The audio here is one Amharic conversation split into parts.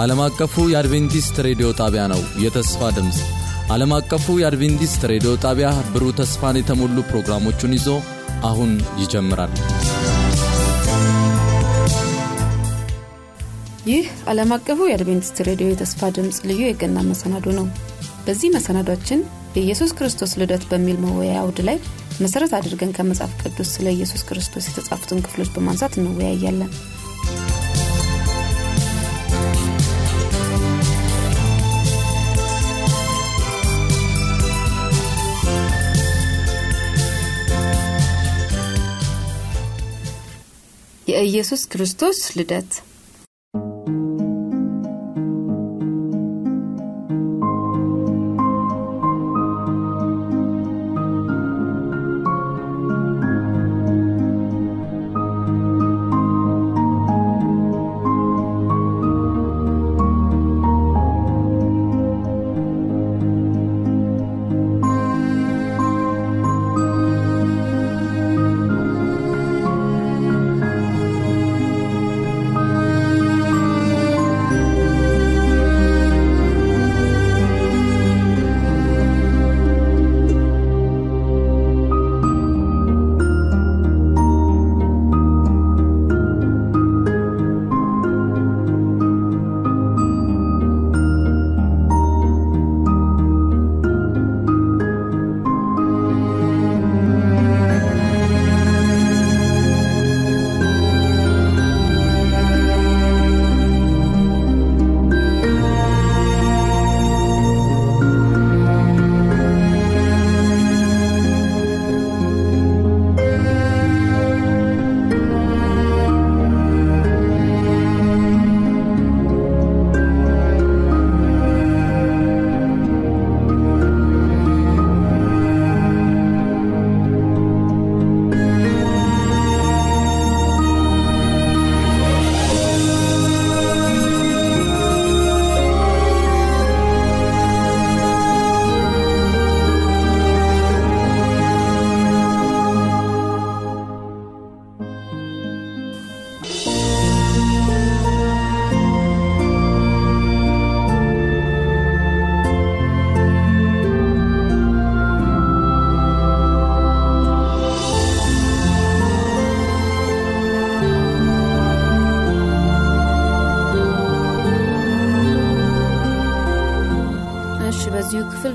ይህ ዓለም አቀፉ የአድቬንቲስት ሬዲዮ ጣቢያ ነው። የተስፋ ድምፅ ዓለም አቀፉ የአድቬንቲስት ሬዲዮ ጣቢያ ብሩህ ተስፋን የተሞሉ ፕሮግራሞቹን ይዞ አሁን ይጀምራል። ይህ ዓለም አቀፉ የአድቬንቲስት ሬዲዮ የተስፋ ድምፅ ልዩ የገና መሰናዶ ነው። በዚህ መሰናዷችን የኢየሱስ ክርስቶስ ልደት በሚል መወያያ አውድ ላይ መሠረት አድርገን ከመጽሐፍ ቅዱስ ስለ ኢየሱስ ክርስቶስ የተጻፉትን ክፍሎች በማንሳት እንወያያለን። የኢየሱስ ክርስቶስ ልደት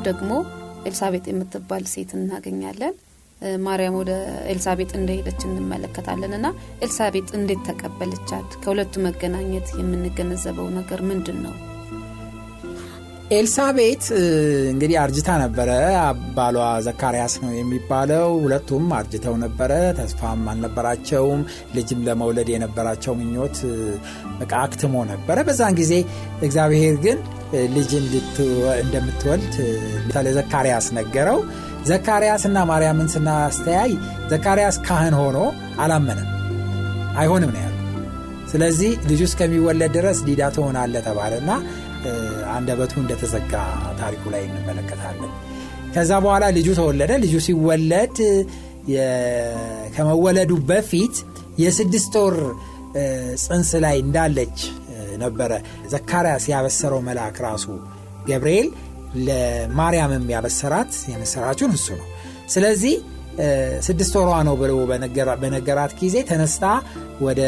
ደግሞ ኤልሳቤጥ የምትባል ሴት እናገኛለን። ማርያም ወደ ኤልሳቤጥ እንደሄደች እንመለከታለን። እና ኤልሳቤጥ እንዴት ተቀበለቻት? ከሁለቱ መገናኘት የምንገነዘበው ነገር ምንድን ነው ኤልሳቤት እንግዲህ አርጅታ ነበረ። ባሏ ዘካርያስ ነው የሚባለው። ሁለቱም አርጅተው ነበረ። ተስፋም አልነበራቸውም። ልጅም ለመውለድ የነበራቸው ምኞት በቃ አክትሞ ነበረ። በዛን ጊዜ እግዚአብሔር ግን ልጅ እንደምትወልድ ለዘካርያስ ነገረው። ዘካርያስና ማርያምን ስናስተያይ ዘካርያስ ካህን ሆኖ አላመነም። አይሆንም ነው ያሉ ስለዚህ ልጁ እስከሚወለድ ድረስ ዲዳ ትሆናለ ተባለና አንደበቱ እንደተዘጋ ታሪኩ ላይ እንመለከታለን። ከዛ በኋላ ልጁ ተወለደ። ልጁ ሲወለድ ከመወለዱ በፊት የስድስት ወር ጽንስ ላይ እንዳለች ነበረ። ዘካርያስ ያበሰረው መልአክ ራሱ ገብርኤል ለማርያምም ያበሰራት የመሰራችውን እሱ ነው። ስለዚህ ስድስት ወሯ ነው ብሎ በነገራት ጊዜ ተነስታ ወደ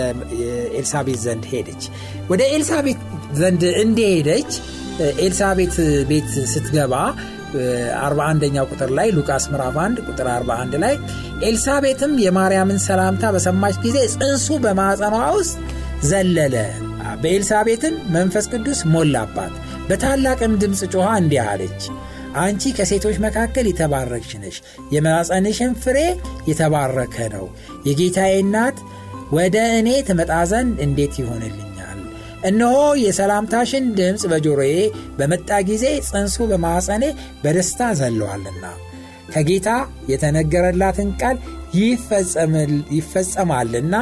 ኤልሳቤት ዘንድ ሄደች። ወደ ኤልሳቤት ዘንድ እንደሄደች ኤልሳቤት ቤት ስትገባ 41ኛው ቁጥር ላይ ሉቃስ ምዕራፍ 1 ቁጥር 41 ላይ ኤልሳቤትም የማርያምን ሰላምታ በሰማች ጊዜ ጽንሱ በማዕፀኗ ውስጥ ዘለለ በኤልሳቤትን መንፈስ ቅዱስ ሞላባት በታላቅም ድምፅ ጮኻ እንዲህ አለች አንቺ ከሴቶች መካከል የተባረክሽ ነሽ የማፀንሽን ፍሬ የተባረከ ነው። የጌታዬ እናት ወደ እኔ ትመጣ ዘንድ እንዴት ይሆንልኛል? እነሆ የሰላምታሽን ድምፅ በጆሮዬ በመጣ ጊዜ ጽንሱ በማፀኔ በደስታ ዘለዋልና ከጌታ የተነገረላትን ቃል ይፈጸማልና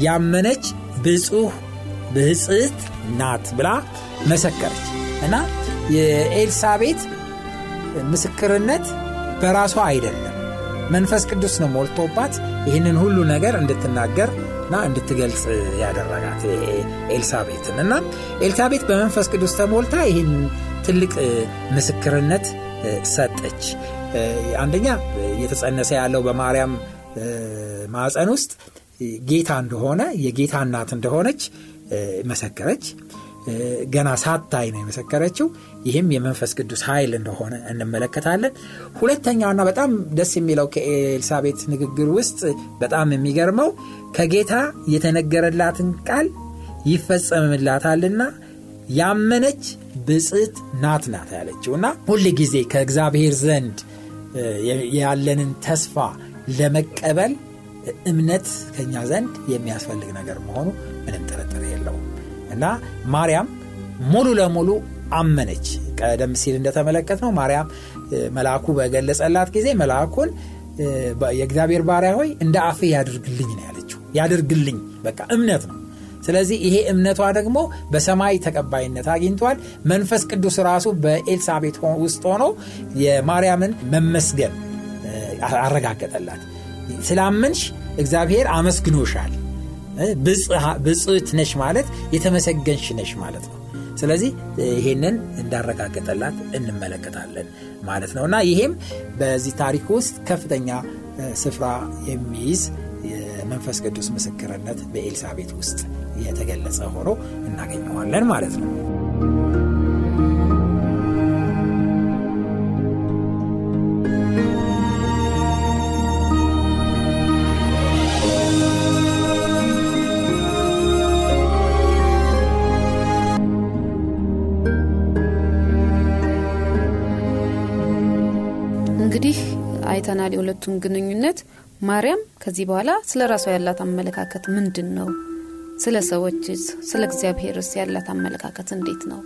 ያመነች ብፁህ ብጽት ናት ብላ መሰከረች። እና የኤልሳቤት ምስክርነት በራሷ አይደለም። መንፈስ ቅዱስ ነው ሞልቶባት ይህንን ሁሉ ነገር እንድትናገር እና እንድትገልጽ ያደረጋት ኤልሳቤትን። እና ኤልሳቤት በመንፈስ ቅዱስ ተሞልታ ይህን ትልቅ ምስክርነት ሰጠች። አንደኛ እየተጸነሰ ያለው በማርያም ማዕፀን ውስጥ ጌታ እንደሆነ የጌታ እናት እንደሆነች መሰከረች። ገና ሳታይ ነው የመሰከረችው። ይህም የመንፈስ ቅዱስ ኃይል እንደሆነ እንመለከታለን። ሁለተኛውና በጣም ደስ የሚለው ከኤልሳቤት ንግግር ውስጥ በጣም የሚገርመው ከጌታ የተነገረላትን ቃል ይፈጸምላታልና ያመነች ብጽት ናት ናት ያለችው እና ሁል ጊዜ ከእግዚአብሔር ዘንድ ያለንን ተስፋ ለመቀበል እምነት ከኛ ዘንድ የሚያስፈልግ ነገር መሆኑ ምንም ጥርጥር የለውም እና ማርያም ሙሉ ለሙሉ አመነች። ቀደም ሲል እንደተመለከት ነው ማርያም መልአኩ በገለጸላት ጊዜ መልአኩን የእግዚአብሔር ባሪያ ሆይ እንደ አፍ ያድርግልኝ ነው ያለችው። ያድርግልኝ በቃ እምነት ነው። ስለዚህ ይሄ እምነቷ ደግሞ በሰማይ ተቀባይነት አግኝቷል። መንፈስ ቅዱስ ራሱ በኤልሳቤት ውስጥ ሆኖ የማርያምን መመስገን አረጋገጠላት። ስላመንሽ እግዚአብሔር አመስግኖሻል። ብጽት ነሽ ማለት የተመሰገንሽ ነሽ ማለት ነው። ስለዚህ ይሄንን እንዳረጋገጠላት እንመለከታለን ማለት ነው እና ይሄም በዚህ ታሪክ ውስጥ ከፍተኛ ስፍራ የሚይዝ የመንፈስ ቅዱስ ምስክርነት በኤልሳቤት ውስጥ የተገለጸ ሆኖ እናገኘዋለን ማለት ነው። አይተናል የሁለቱን ግንኙነት። ማርያም ከዚህ በኋላ ስለ ራሷ ያላት አመለካከት ምንድን ነው? ስለ ሰዎችስ፣ ስለ እግዚአብሔርስ ያላት አመለካከት እንዴት ነው?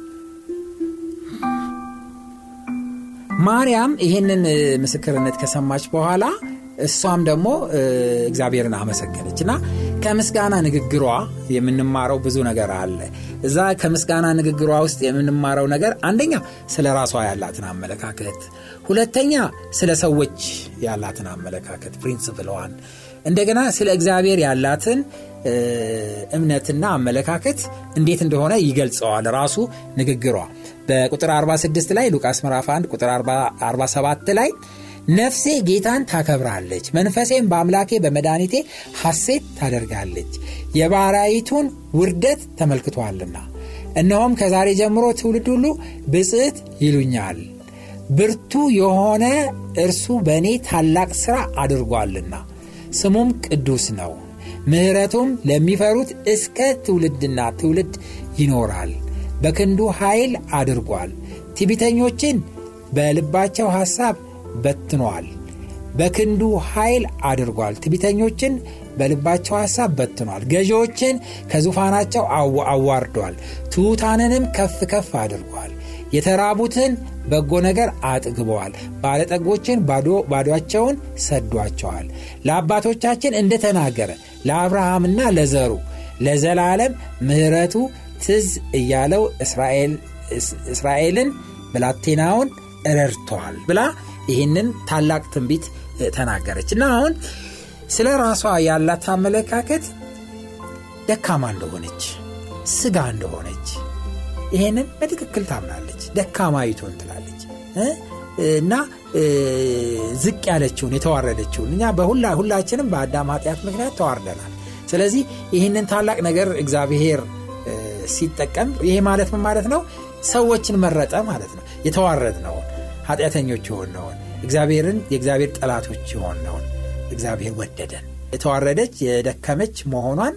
ማርያም ይህንን ምስክርነት ከሰማች በኋላ እሷም ደግሞ እግዚአብሔርን አመሰገነች እና ከምስጋና ንግግሯ የምንማረው ብዙ ነገር አለ። እዛ ከምስጋና ንግግሯ ውስጥ የምንማረው ነገር አንደኛ ስለ ራሷ ያላትን አመለካከት፣ ሁለተኛ ስለ ሰዎች ያላትን አመለካከት principle ዋን፣ እንደገና ስለ እግዚአብሔር ያላትን እምነትና አመለካከት እንዴት እንደሆነ ይገልጸዋል ራሱ ንግግሯ በቁጥር 46 ላይ ሉቃስ ምዕራፍ 1 ቁጥር 47 ላይ ነፍሴ ጌታን ታከብራለች፣ መንፈሴም በአምላኬ በመድኃኒቴ ሐሴት ታደርጋለች፣ የባሪያይቱን ውርደት ተመልክቷልና። እነሆም ከዛሬ ጀምሮ ትውልድ ሁሉ ብጽዕት ይሉኛል፣ ብርቱ የሆነ እርሱ በእኔ ታላቅ ሥራ አድርጓልና፣ ስሙም ቅዱስ ነው። ምሕረቱም ለሚፈሩት እስከ ትውልድና ትውልድ ይኖራል። በክንዱ ኃይል አድርጓል። ትዕቢተኞችን በልባቸው ሐሳብ በትኗል። በክንዱ ኃይል አድርጓል። ትዕቢተኞችን በልባቸው ሐሳብ በትኗል። ገዢዎችን ከዙፋናቸው አዋርዷል። ትሑታንንም ከፍ ከፍ አድርጓል። የተራቡትን በጎ ነገር አጥግበዋል። ባለጠጎችን ባዶአቸውን ሰዷቸዋል። ለአባቶቻችን እንደተናገረ ለአብርሃምና ለዘሩ ለዘላለም ምሕረቱ ትዝ እያለው እስራኤልን ብላቴናውን ረድተዋል ብላ ይህንን ታላቅ ትንቢት ተናገረች እና አሁን ስለ ራሷ ያላት አመለካከት ደካማ እንደሆነች ስጋ እንደሆነች ይሄንን በትክክል ታምናለች። ደካማይቱን ትላለች እና ዝቅ ያለችውን የተዋረደችውን እኛ በሁላ ሁላችንም በአዳም ኃጢአት ምክንያት ተዋርደናል። ስለዚህ ይህንን ታላቅ ነገር እግዚአብሔር ሲጠቀም ይሄ ማለት ምን ማለት ነው? ሰዎችን መረጠ ማለት ነው። የተዋረድነውን ኃጢአተኞች የሆነውን እግዚአብሔርን የእግዚአብሔር ጠላቶች የሆነውን እግዚአብሔር ወደደን። የተዋረደች የደከመች መሆኗን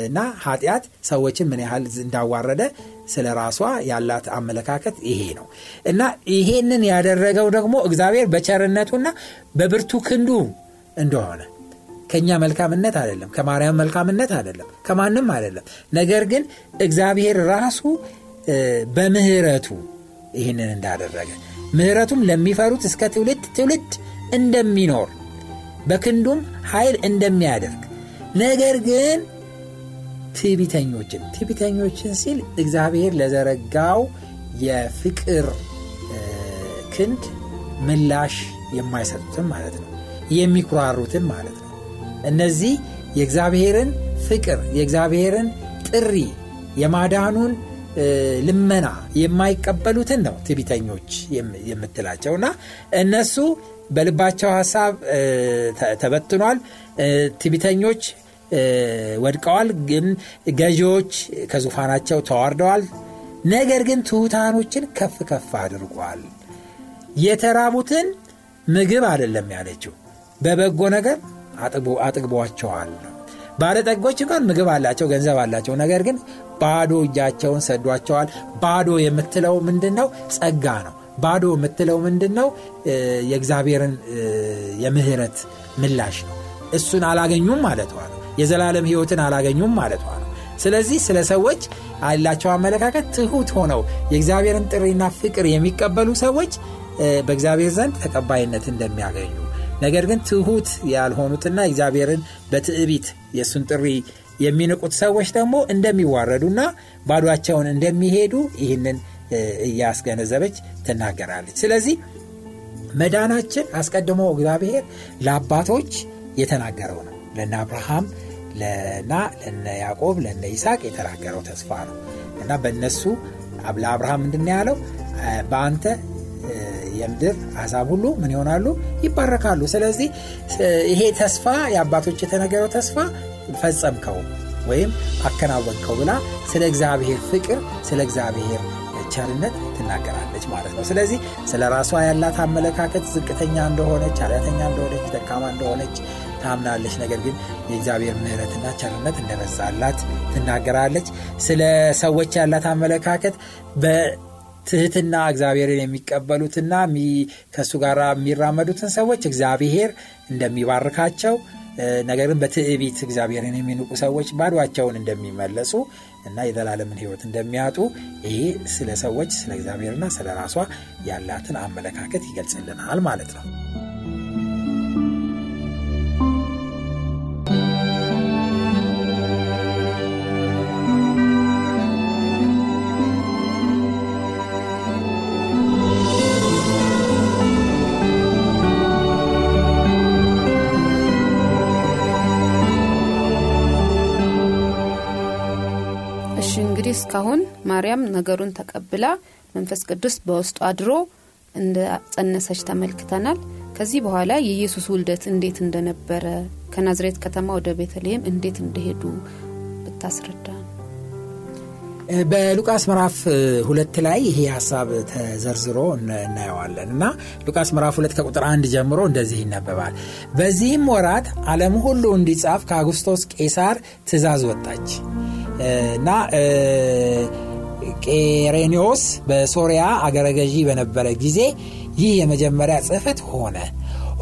እና ኃጢአት ሰዎችን ምን ያህል እንዳዋረደ ስለ ራሷ ያላት አመለካከት ይሄ ነው። እና ይሄንን ያደረገው ደግሞ እግዚአብሔር በቸርነቱና በብርቱ ክንዱ እንደሆነ። ከእኛ መልካምነት አይደለም፣ ከማርያም መልካምነት አይደለም፣ ከማንም አይደለም። ነገር ግን እግዚአብሔር ራሱ በምህረቱ ይህንን እንዳደረገ ምህረቱም ለሚፈሩት እስከ ትውልድ ትውልድ እንደሚኖር በክንዱም ኃይል እንደሚያደርግ ነገር ግን ትዕቢተኞችን ትዕቢተኞችን ሲል እግዚአብሔር ለዘረጋው የፍቅር ክንድ ምላሽ የማይሰጡትን ማለት ነው። የሚኩራሩትን ማለት ነው። እነዚህ የእግዚአብሔርን ፍቅር የእግዚአብሔርን ጥሪ የማዳኑን ልመና የማይቀበሉትን ነው ትቢተኞች የምትላቸው እና እነሱ በልባቸው ሀሳብ ተበትኗል። ትቢተኞች ወድቀዋል። ግን ገዢዎች ከዙፋናቸው ተዋርደዋል። ነገር ግን ትሑታኖችን ከፍ ከፍ አድርጓል። የተራቡትን ምግብ አይደለም ያለችው በበጎ ነገር አጥግቧቸዋል ባለጠጎች እንኳን ምግብ አላቸው ገንዘብ አላቸው። ነገር ግን ባዶ እጃቸውን ሰዷቸዋል። ባዶ የምትለው ምንድን ነው ጸጋ ነው። ባዶ የምትለው ምንድን ነው የእግዚአብሔርን የምህረት ምላሽ ነው። እሱን አላገኙም ማለቷ ነው። የዘላለም ህይወትን አላገኙም ማለቷ ነው። ስለዚህ ስለ ሰዎች ያላቸው አመለካከት ትሁት ሆነው የእግዚአብሔርን ጥሪና ፍቅር የሚቀበሉ ሰዎች በእግዚአብሔር ዘንድ ተቀባይነት እንደሚያገኙ ነገር ግን ትሁት ያልሆኑትና እግዚአብሔርን በትዕቢት የእሱን ጥሪ የሚንቁት ሰዎች ደግሞ እንደሚዋረዱና ባዷቸውን እንደሚሄዱ ይህንን እያስገነዘበች ትናገራለች። ስለዚህ መዳናችን አስቀድሞ እግዚአብሔር ለአባቶች የተናገረው ነው። ለነ አብርሃም ለና ለነ ያዕቆብ ለነ ይስቅ የተናገረው ተስፋ ነው። እና በእነሱ ለአብርሃም ምንድን ያለው? በአንተ የምድር አሕዛብ ሁሉ ምን ይሆናሉ? ይባረካሉ። ስለዚህ ይሄ ተስፋ የአባቶች የተነገረው ተስፋ ፈጸምከው ወይም አከናወንከው ብላ ስለ እግዚአብሔር ፍቅር ስለ እግዚአብሔር ቸርነት ትናገራለች ማለት ነው። ስለዚህ ስለ ራሷ ያላት አመለካከት ዝቅተኛ እንደሆነች ኃጢአተኛ እንደሆነች ደካማ እንደሆነች ታምናለች። ነገር ግን የእግዚአብሔር ምህረትና ቸርነት እንደበዛላት ትናገራለች። ስለ ሰዎች ያላት አመለካከት በትህትና እግዚአብሔርን የሚቀበሉትና ከእሱ ጋር የሚራመዱትን ሰዎች እግዚአብሔር እንደሚባርካቸው ነገር በትዕቢት እግዚአብሔርን የሚንቁ ሰዎች ባዷቸውን እንደሚመለሱ እና የዘላለምን ህይወት እንደሚያጡ ይሄ ስለ ሰዎች ስለ እግዚአብሔርና ስለ ራሷ ያላትን አመለካከት ይገልጽልናል ማለት ነው እስካሁን ማርያም ነገሩን ተቀብላ መንፈስ ቅዱስ በውስጡ አድሮ እንደ ጸነሰች ተመልክተናል። ከዚህ በኋላ የኢየሱስ ውልደት እንዴት እንደነበረ ከናዝሬት ከተማ ወደ ቤተልሔም እንዴት እንደሄዱ ብታስረዳ። በሉቃስ ምዕራፍ ሁለት ላይ ይሄ ሀሳብ ተዘርዝሮ እናየዋለን እና ሉቃስ ምዕራፍ ሁለት ከቁጥር አንድ ጀምሮ እንደዚህ ይነበባል። በዚህም ወራት ዓለም ሁሉ እንዲጻፍ ከአጉስቶስ ቄሳር ትእዛዝ ወጣች እና ቄሬኒዎስ በሶሪያ አገረ ገዢ በነበረ ጊዜ ይህ የመጀመሪያ ጽህፈት ሆነ።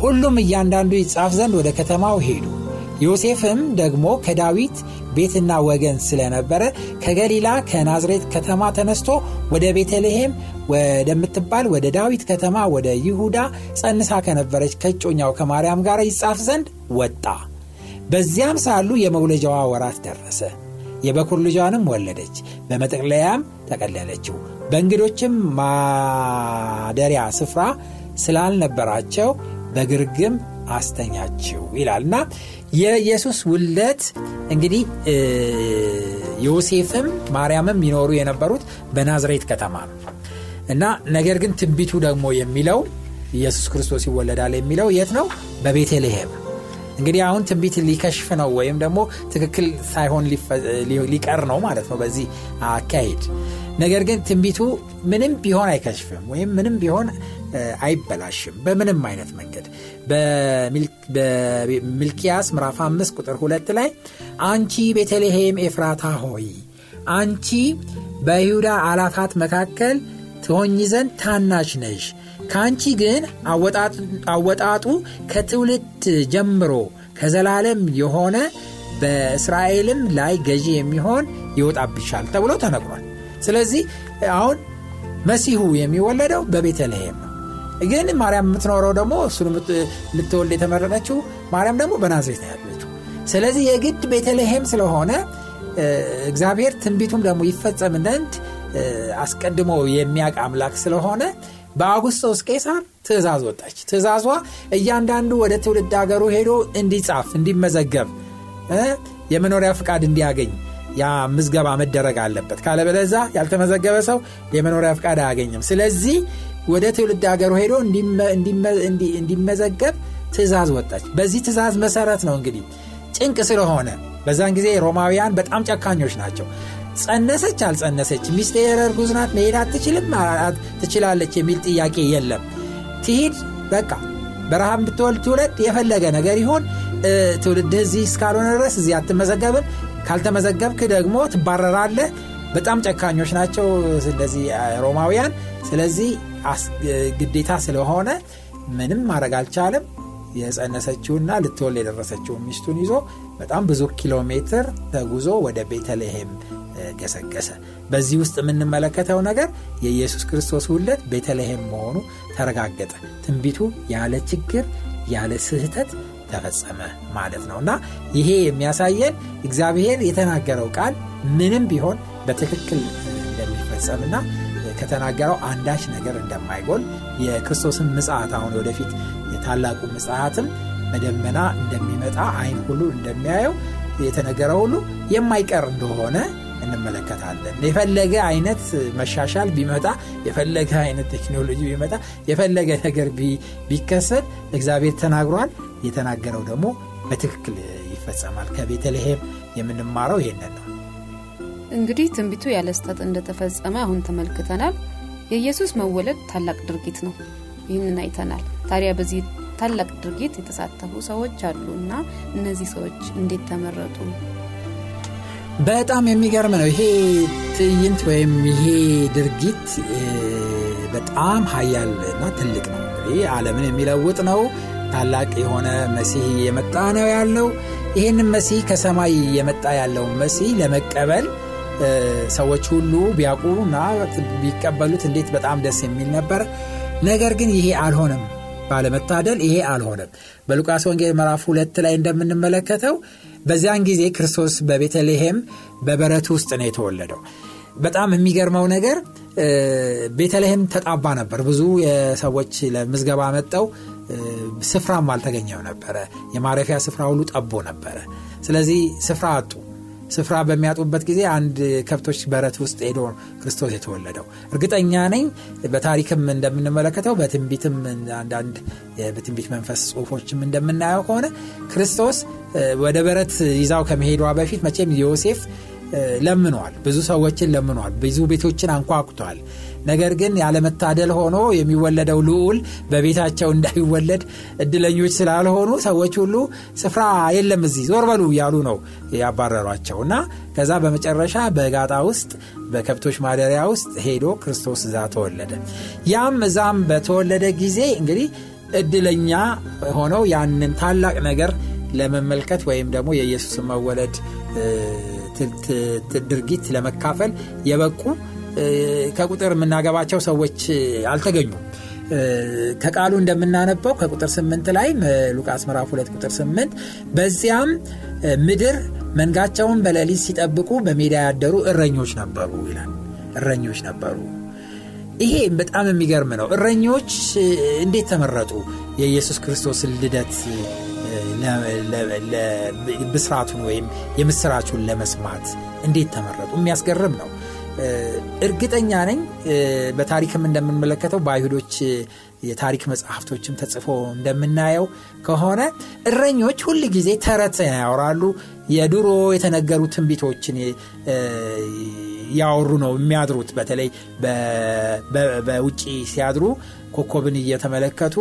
ሁሉም እያንዳንዱ ይጻፍ ዘንድ ወደ ከተማው ሄዱ። ዮሴፍም ደግሞ ከዳዊት ቤትና ወገን ስለነበረ ከገሊላ ከናዝሬት ከተማ ተነስቶ ወደ ቤተልሔም ወደምትባል ወደ ዳዊት ከተማ ወደ ይሁዳ ጸንሳ ከነበረች ከጮኛው ከማርያም ጋር ይጻፍ ዘንድ ወጣ። በዚያም ሳሉ የመውለጃዋ ወራት ደረሰ የበኩር ልጇንም ወለደች። በመጠቅለያም ተቀለለችው። በእንግዶችም ማደሪያ ስፍራ ስላልነበራቸው በግርግም አስተኛችው ይላል እና የኢየሱስ ውለት እንግዲህ ዮሴፍም ማርያምም ይኖሩ የነበሩት በናዝሬት ከተማ ነው። እና ነገር ግን ትንቢቱ ደግሞ የሚለው ኢየሱስ ክርስቶስ ይወለዳል የሚለው የት ነው? በቤተልሔም እንግዲህ አሁን ትንቢት ሊከሽፍ ነው ወይም ደግሞ ትክክል ሳይሆን ሊቀር ነው ማለት ነው በዚህ አካሄድ። ነገር ግን ትንቢቱ ምንም ቢሆን አይከሽፍም ወይም ምንም ቢሆን አይበላሽም በምንም አይነት መንገድ። በሚልኪያስ ምዕራፍ 5 ቁጥር 2 ላይ አንቺ ቤተልሔም ኤፍራታ ሆይ አንቺ በይሁዳ አላፋት መካከል ትሆኝ ዘንድ ታናሽ ነሽ። ከአንቺ ግን አወጣጡ ከትውልድ ጀምሮ ከዘላለም የሆነ በእስራኤልም ላይ ገዢ የሚሆን ይወጣብሻል ተብሎ ተነግሯል። ስለዚህ አሁን መሲሁ የሚወለደው በቤተልሔም ነው። ግን ማርያም የምትኖረው ደግሞ እሱን ልትወልድ የተመረጠችው ማርያም ደግሞ በናዝሬት ያለችው። ስለዚህ የግድ ቤተልሔም ስለሆነ እግዚአብሔር ትንቢቱም ደግሞ ይፈጸም ዘንድ አስቀድሞ የሚያቅ አምላክ ስለሆነ በአጉስቶስ ቄሳር ትእዛዝ ወጣች። ትእዛዟ እያንዳንዱ ወደ ትውልድ ሀገሩ ሄዶ እንዲጻፍ እንዲመዘገብ የመኖሪያ ፍቃድ እንዲያገኝ ያ ምዝገባ መደረግ አለበት። ካለበለዛ ያልተመዘገበ ሰው የመኖሪያ ፍቃድ አያገኝም። ስለዚህ ወደ ትውልድ ሀገሩ ሄዶ እንዲመዘገብ ትእዛዝ ወጣች። በዚህ ትእዛዝ መሰረት ነው እንግዲህ ጭንቅ ስለሆነ በዛን ጊዜ ሮማውያን በጣም ጨካኞች ናቸው ጸነሰች አልጸነሰች? ሚስቴ እርጉዝ ናት መሄድ አትችልም ትችላለች የሚል ጥያቄ የለም። ትሂድ በቃ በረሃብ ብትወልድ ትውለድ የፈለገ ነገር ይሆን ትውልድህ እዚህ እስካልሆነ ድረስ እዚህ አትመዘገብም። ካልተመዘገብክ ደግሞ ትባረራለህ። በጣም ጨካኞች ናቸው እንደዚህ ሮማውያን። ስለዚህ ግዴታ ስለሆነ ምንም ማድረግ አልቻለም። የጸነሰችውና ልትወል የደረሰችውን ሚስቱን ይዞ በጣም ብዙ ኪሎ ሜትር ተጉዞ ወደ ቤተልሔም ገሰገሰ በዚህ ውስጥ የምንመለከተው ነገር የኢየሱስ ክርስቶስ ውለት ቤተልሔም መሆኑ ተረጋገጠ። ትንቢቱ ያለ ችግር ያለ ስህተት ተፈጸመ ማለት ነው። እና ይሄ የሚያሳየን እግዚአብሔር የተናገረው ቃል ምንም ቢሆን በትክክል እንደሚፈጸምና ከተናገረው አንዳች ነገር እንደማይጎል የክርስቶስን ምጽት አሁን ወደፊት የታላቁ ምጽትም በደመና እንደሚመጣ አይን ሁሉ እንደሚያየው የተነገረ ሁሉ የማይቀር እንደሆነ እንመለከታለን። የፈለገ አይነት መሻሻል ቢመጣ የፈለገ አይነት ቴክኖሎጂ ቢመጣ የፈለገ ነገር ቢከሰት እግዚአብሔር ተናግሯል። የተናገረው ደግሞ በትክክል ይፈጸማል። ከቤተልሔም የምንማረው ይሄንን ነው። እንግዲህ ትንቢቱ ያለ ስተት እንደተፈጸመ አሁን ተመልክተናል። የኢየሱስ መወለድ ታላቅ ድርጊት ነው። ይህንን አይተናል። ታዲያ በዚህ ታላቅ ድርጊት የተሳተፉ ሰዎች አሉ እና እነዚህ ሰዎች እንዴት ተመረጡ በጣም የሚገርም ነው። ይሄ ትዕይንት ወይም ይሄ ድርጊት በጣም ሀያል እና ትልቅ ነው። እንግዲህ አለምን የሚለውጥ ነው። ታላቅ የሆነ መሲህ የመጣ ነው ያለው። ይህንን መሲህ ከሰማይ የመጣ ያለውን መሲህ ለመቀበል ሰዎች ሁሉ ቢያውቁ እና ቢቀበሉት እንዴት በጣም ደስ የሚል ነበር። ነገር ግን ይሄ አልሆነም። ባለመታደል ይሄ አልሆነም። በሉቃስ ወንጌል ምዕራፍ ሁለት ላይ እንደምንመለከተው በዚያን ጊዜ ክርስቶስ በቤተልሔም በበረት ውስጥ ነው የተወለደው። በጣም የሚገርመው ነገር ቤተልሔም ተጣባ ነበር። ብዙ የሰዎች ለምዝገባ መጠው ስፍራም አልተገኘው ነበረ። የማረፊያ ስፍራ ሁሉ ጠቦ ነበረ። ስለዚህ ስፍራ አጡ ስፍራ በሚያጡበት ጊዜ አንድ ከብቶች በረት ውስጥ ሄዶ ክርስቶስ የተወለደው። እርግጠኛ ነኝ በታሪክም እንደምንመለከተው በትንቢትም አንዳንድ በትንቢት መንፈስ ጽሁፎችም እንደምናየው ከሆነ ክርስቶስ ወደ በረት ይዛው ከመሄዷ በፊት መቼም ዮሴፍ ለምኗል ብዙ ሰዎችን ለምኗል ብዙ ቤቶችን አንኳኩቷል ነገር ግን ያለመታደል ሆኖ የሚወለደው ልዑል በቤታቸው እንዳይወለድ እድለኞች ስላልሆኑ ሰዎች ሁሉ ስፍራ የለም እዚህ ዞር በሉ እያሉ ነው ያባረሯቸው። እና ከዛ በመጨረሻ በጋጣ ውስጥ በከብቶች ማደሪያ ውስጥ ሄዶ ክርስቶስ እዛ ተወለደ። ያም እዛም በተወለደ ጊዜ እንግዲህ እድለኛ ሆነው ያንን ታላቅ ነገር ለመመልከት ወይም ደግሞ የኢየሱስን መወለድ ድርጊት ለመካፈል የበቁ ከቁጥር የምናገባቸው ሰዎች አልተገኙም። ከቃሉ እንደምናነበው ከቁጥር 8 ላይ ሉቃስ ምዕራፍ 2 ቁጥር 8 በዚያም ምድር መንጋቸውን በሌሊት ሲጠብቁ በሜዳ ያደሩ እረኞች ነበሩ ይላል። እረኞች ነበሩ። ይሄ በጣም የሚገርም ነው። እረኞች እንዴት ተመረጡ? የኢየሱስ ክርስቶስን ልደት ብስራቱን ወይም የምስራቹን ለመስማት እንዴት ተመረጡ? የሚያስገርም ነው እርግጠኛ ነኝ በታሪክም እንደምንመለከተው በአይሁዶች የታሪክ መጽሐፍቶችም ተጽፎ እንደምናየው ከሆነ እረኞች ሁል ጊዜ ተረት ያወራሉ። የድሮ የተነገሩ ትንቢቶችን ያወሩ ነው የሚያድሩት። በተለይ በውጭ ሲያድሩ ኮኮብን እየተመለከቱ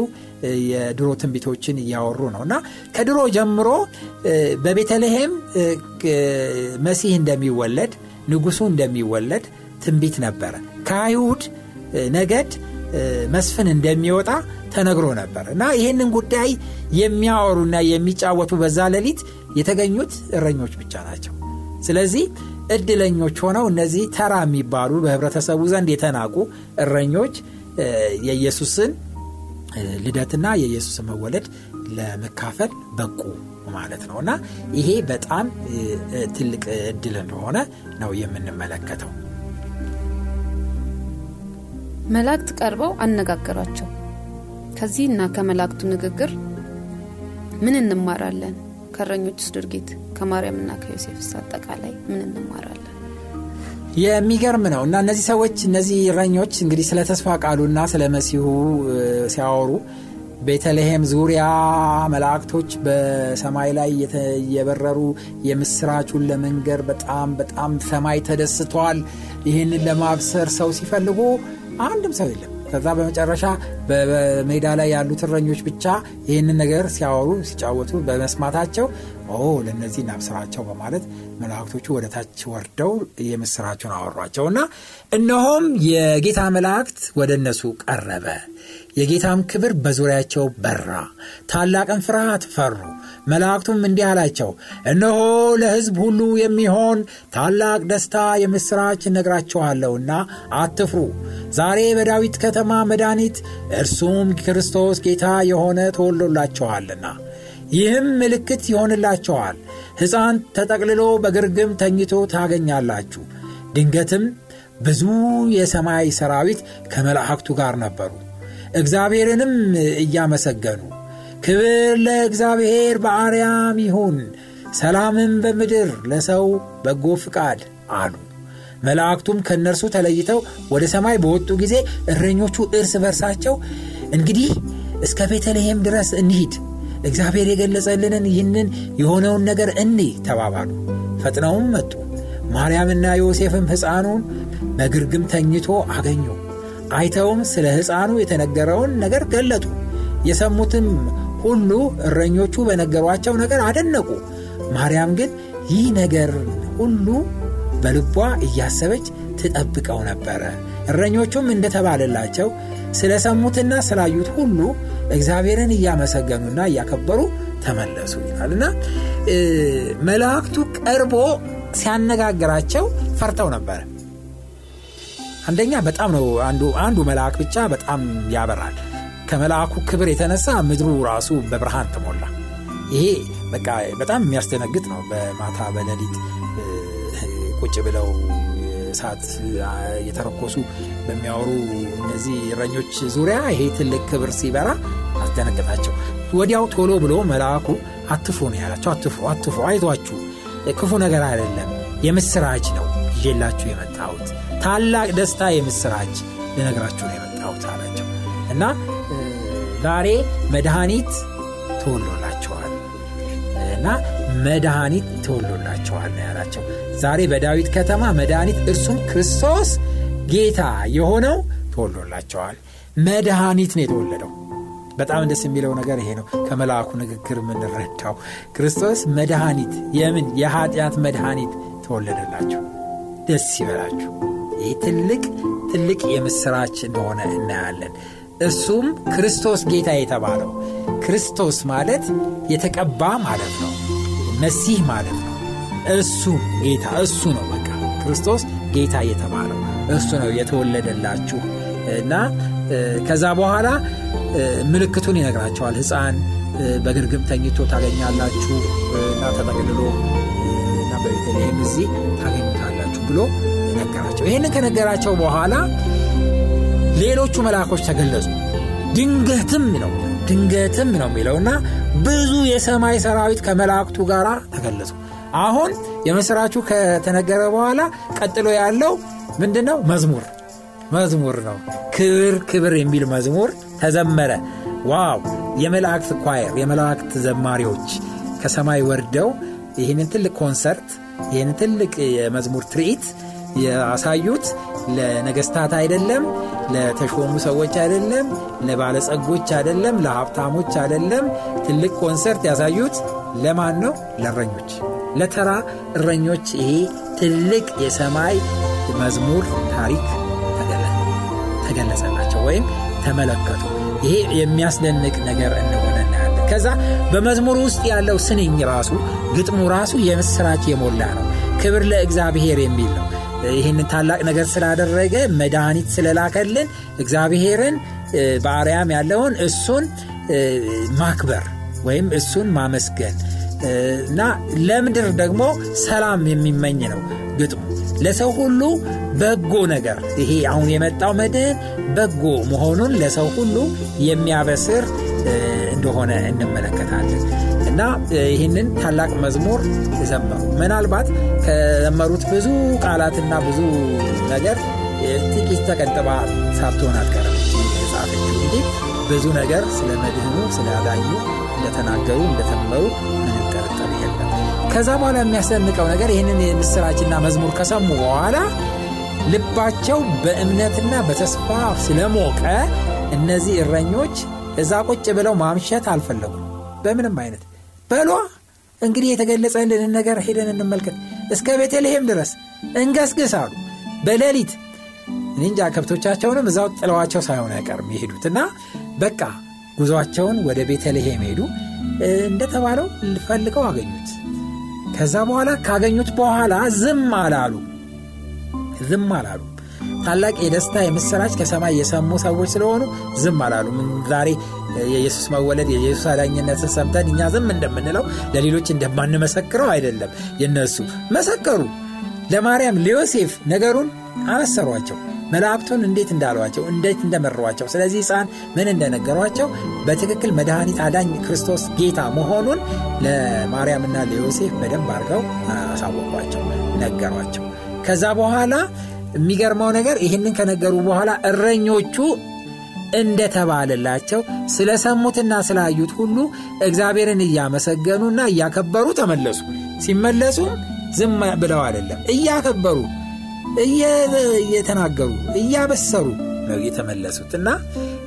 የድሮ ትንቢቶችን እያወሩ ነው። እና ከድሮ ጀምሮ በቤተልሔም መሲህ እንደሚወለድ ንጉሱ እንደሚወለድ ትንቢት ነበረ ከአይሁድ ነገድ መስፍን እንደሚወጣ ተነግሮ ነበር። እና ይህንን ጉዳይ የሚያወሩና የሚጫወቱ በዛ ሌሊት የተገኙት እረኞች ብቻ ናቸው። ስለዚህ እድለኞች ሆነው እነዚህ ተራ የሚባሉ በህብረተሰቡ ዘንድ የተናቁ እረኞች የኢየሱስን ልደትና የኢየሱስን መወለድ ለመካፈል በቁ ማለት ነው። እና ይሄ በጣም ትልቅ እድል እንደሆነ ነው የምንመለከተው። መላእክት ቀርበው አነጋገሯቸው። ከዚህና ከመላእክቱ ንግግር ምን እንማራለን? ከእረኞችስ ድርጊት? ከማርያምና ከዮሴፍስ አጠቃላይ ምን እንማራለን? የሚገርም ነው። እና እነዚህ ሰዎች እነዚህ እረኞች እንግዲህ ስለ ተስፋ ቃሉና ስለ መሲሁ ሲያወሩ ቤተልሔም ዙሪያ መላእክቶች በሰማይ ላይ የበረሩ የምስራቹን ለመንገር በጣም በጣም ሰማይ ተደስቷል። ይህንን ለማብሰር ሰው ሲፈልጉ አንድም ሰው የለም። ከዛ በመጨረሻ በሜዳ ላይ ያሉት እረኞች ብቻ ይህንን ነገር ሲያወሩ ሲጫወቱ በመስማታቸው ኦ ለእነዚህ እናብስራቸው በማለት መላእክቶቹ ወደ ታች ወርደው የምስራቸውን አወሯቸው እና እነሆም የጌታ መላእክት ወደ እነሱ ቀረበ የጌታም ክብር በዙሪያቸው በራ። ታላቅን ፍርሃት ፈሩ። መላእክቱም እንዲህ አላቸው እነሆ ለሕዝብ ሁሉ የሚሆን ታላቅ ደስታ የምሥራች እነግራችኋለሁና አትፍሩ። ዛሬ በዳዊት ከተማ መድኃኒት እርሱም ክርስቶስ ጌታ የሆነ ተወሎላችኋልና ይህም ምልክት ይሆንላቸዋል ሕፃን ተጠቅልሎ በግርግም ተኝቶ ታገኛላችሁ። ድንገትም ብዙ የሰማይ ሰራዊት ከመላእክቱ ጋር ነበሩ እግዚአብሔርንም እያመሰገኑ። ክብር ለእግዚአብሔር በአርያም ይሁን ሰላምም በምድር ለሰው በጎ ፍቃድ አሉ። መላእክቱም ከእነርሱ ተለይተው ወደ ሰማይ በወጡ ጊዜ እረኞቹ እርስ በርሳቸው እንግዲህ እስከ ቤተልሔም ድረስ እንሂድ እግዚአብሔር የገለጸልንን ይህንን የሆነውን ነገር እኔ ተባባሉ። ፈጥነውም መጡ። ማርያምና ዮሴፍም ሕፃኑን በግርግም ተኝቶ አገኙ አይተውም ስለ ሕፃኑ የተነገረውን ነገር ገለጡ። የሰሙትም ሁሉ እረኞቹ በነገሯቸው ነገር አደነቁ። ማርያም ግን ይህ ነገር ሁሉ በልቧ እያሰበች ትጠብቀው ነበረ። እረኞቹም እንደተባለላቸው ስለ ሰሙትና ስላዩት ሁሉ እግዚአብሔርን እያመሰገኑና እያከበሩ ተመለሱ ይላል እና መላእክቱ ቀርቦ ሲያነጋግራቸው ፈርተው ነበረ አንደኛ በጣም ነው አንዱ መልአክ ብቻ በጣም ያበራል። ከመልአኩ ክብር የተነሳ ምድሩ ራሱ በብርሃን ተሞላ። ይሄ በቃ በጣም የሚያስደነግጥ ነው። በማታ በሌሊት ቁጭ ብለው እሳት እየተረኮሱ በሚያወሩ እነዚህ እረኞች ዙሪያ ይሄ ትልቅ ክብር ሲበራ አስደነገጣቸው። ወዲያው ቶሎ ብሎ መልአኩ አትፍሩ ነው ያላቸው። አትፍሩ አትፍሩ አይቷችሁ ክፉ ነገር አይደለም የምስራች ነው ይዤላችሁ የመጣሁት። ታላቅ ደስታ የምስራች ልነግራችሁ ነው የመጣሁት አላቸው። እና ዛሬ መድኃኒት ተወሎላቸዋል እና መድኃኒት ተወሎላቸዋል ነው ያላቸው። ዛሬ በዳዊት ከተማ መድኃኒት እርሱም ክርስቶስ ጌታ የሆነው ተወሎላቸዋል መድኃኒት ነው የተወለደው። በጣም ደስ የሚለው ነገር ይሄ ነው። ከመልአኩ ንግግር የምንረዳው ክርስቶስ መድኃኒት የምን? የኃጢአት መድኃኒት ተወለደላችሁ ደስ ይበላችሁ። ይህ ትልቅ ትልቅ የምስራች እንደሆነ እናያለን። እሱም ክርስቶስ ጌታ የተባለው ክርስቶስ ማለት የተቀባ ማለት ነው። መሲህ ማለት ነው። እሱ ጌታ እሱ ነው በቃ ክርስቶስ ጌታ የተባለው። እሱ ነው የተወለደላችሁ እና ከዛ በኋላ ምልክቱን ይነግራቸዋል። ህፃን በግርግም ተኝቶ ታገኛላችሁ እና ተጠቅልሎ እና በቤተልሔም እዚህ ታገኙታላችሁ ብሎ ነገራቸው። ይህንን ከነገራቸው በኋላ ሌሎቹ መልአኮች ተገለጹ። ድንገትም ነው ድንገትም ነው የሚለውና ብዙ የሰማይ ሰራዊት ከመላእክቱ ጋር ተገለጹ። አሁን የምስራቹ ከተነገረ በኋላ ቀጥሎ ያለው ምንድን ነው መዝሙር መዝሙር ነው። ክብር ክብር የሚል መዝሙር ተዘመረ። wow! የመላእክት choir የመላእክት ዘማሪዎች ከሰማይ ወርደው ይህንን ትልቅ ኮንሰርት ይህንን ትልቅ የመዝሙር ትርኢት ያሳዩት ለነገስታት አይደለም ለተሾሙ ሰዎች አይደለም ለባለጸጎች አይደለም ለሀብታሞች አይደለም። ትልቅ ኮንሰርት ያሳዩት ለማን ነው? ለእረኞች። ለተራ እረኞች ይሄ ትልቅ የሰማይ መዝሙር ታሪክ ተገለጸላቸው ወይም ተመለከቱ። ይሄ የሚያስደንቅ ነገር እንደሆነ እናያለን። ከዛ በመዝሙር ውስጥ ያለው ስንኝ ራሱ ግጥሙ ራሱ የምስራች የሞላ ነው። ክብር ለእግዚአብሔር የሚል ነው። ይህንን ታላቅ ነገር ስላደረገ መድኃኒት ስለላከልን እግዚአብሔርን በአርያም ያለውን እሱን ማክበር ወይም እሱን ማመስገን። እና ለምድር ደግሞ ሰላም የሚመኝ ነው ግጥሙ። ለሰው ሁሉ በጎ ነገር ይሄ አሁን የመጣው መድህን በጎ መሆኑን ለሰው ሁሉ የሚያበስር እንደሆነ እንመለከታለን። እና ይህንን ታላቅ መዝሙር ዘመሩ። ምናልባት ከዘመሩት ብዙ ቃላትና ብዙ ነገር ጥቂት ተቀንጥባ ሳትሆን አትቀርም። የጻፈችው እንግዲህ ብዙ ነገር ስለ መድህኑ ስለ አዳኙ እንደተናገሩ እንደተመሩ ምንም የለም። ከዛ በኋላ የሚያስደንቀው ነገር ይህንን የምስራችና መዝሙር ከሰሙ በኋላ ልባቸው በእምነትና በተስፋ ስለሞቀ እነዚህ እረኞች እዛ ቁጭ ብለው ማምሸት አልፈለጉም። በምንም አይነት በሏ። እንግዲህ የተገለጸልንን ነገር ሄደን እንመልከት። እስከ ቤተልሔም ድረስ እንገስግስ አሉ። በሌሊት እንጃ ከብቶቻቸውንም እዛው ጥለዋቸው ሳይሆን አይቀርም የሄዱት እና በቃ ጉዞአቸውን ወደ ቤተልሔም ሄዱ። እንደተባለው ፈልገው አገኙት። ከዛ በኋላ ካገኙት በኋላ ዝም አላሉ። ዝም አላሉ ታላቅ የደስታ የምስራች ከሰማይ የሰሙ ሰዎች ስለሆኑ ዝም አላሉ። ዛሬ የኢየሱስ መወለድ የኢየሱስ አዳኝነትን ሰምተን እኛ ዝም እንደምንለው ለሌሎች እንደማንመሰክረው አይደለም። የነሱ መሰከሩ። ለማርያም ለዮሴፍ ነገሩን አበሰሯቸው መላእክቱን እንዴት እንዳሏቸው እንዴት እንደመሯቸው ስለዚህ ሕፃን ምን እንደነገሯቸው በትክክል መድኃኒት አዳኝ ክርስቶስ ጌታ መሆኑን ለማርያምና ለዮሴፍ በደንብ አድርገው አሳወቋቸው ነገሯቸው። ከዛ በኋላ የሚገርመው ነገር ይህንን ከነገሩ በኋላ እረኞቹ እንደተባለላቸው ስለሰሙትና ስላዩት ሁሉ እግዚአብሔርን እያመሰገኑና እያከበሩ ተመለሱ። ሲመለሱ ዝም ብለው አይደለም እያከበሩ እየተናገሩ እያበሰሩ ነው የተመለሱት እና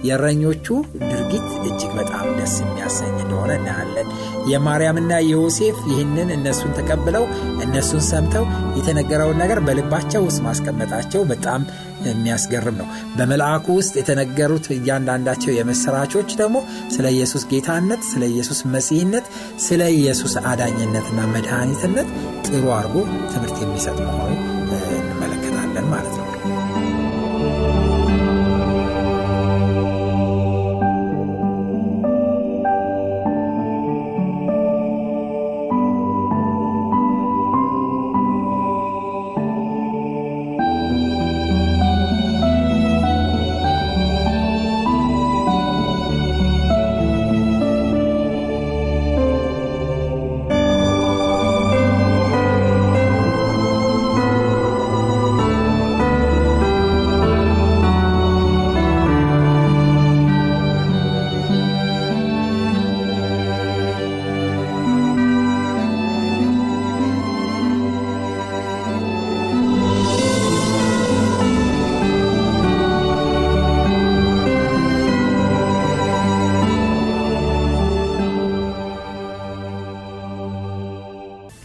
የእረኞቹ ድርጊት እጅግ በጣም ደስ የሚያሰኝ እንደሆነ እናያለን። የማርያምና የዮሴፍ ይህንን እነሱን ተቀብለው እነሱን ሰምተው የተነገረውን ነገር በልባቸው ውስጥ ማስቀመጣቸው በጣም የሚያስገርም ነው። በመልአኩ ውስጥ የተነገሩት እያንዳንዳቸው የምስራቾች ደግሞ ስለ ኢየሱስ ጌታነት ስለ ኢየሱስ መሲህነት ስለ ኢየሱስ አዳኝነትና መድኃኒትነት ጥሩ አድርጎ ትምህርት የሚሰጥ መሆኑ እንመለከታለን ማለት ነው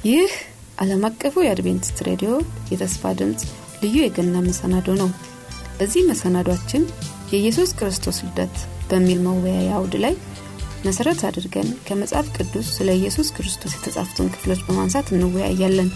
ይህ ዓለም አቀፉ የአድቬንቲስት ሬዲዮ የተስፋ ድምፅ ልዩ የገና መሰናዶ ነው። በዚህ መሰናዷችን የኢየሱስ ክርስቶስ ልደት በሚል መወያያ አውድ ላይ መሰረት አድርገን ከመጽሐፍ ቅዱስ ስለ ኢየሱስ ክርስቶስ የተጻፉትን ክፍሎች በማንሳት እንወያያለን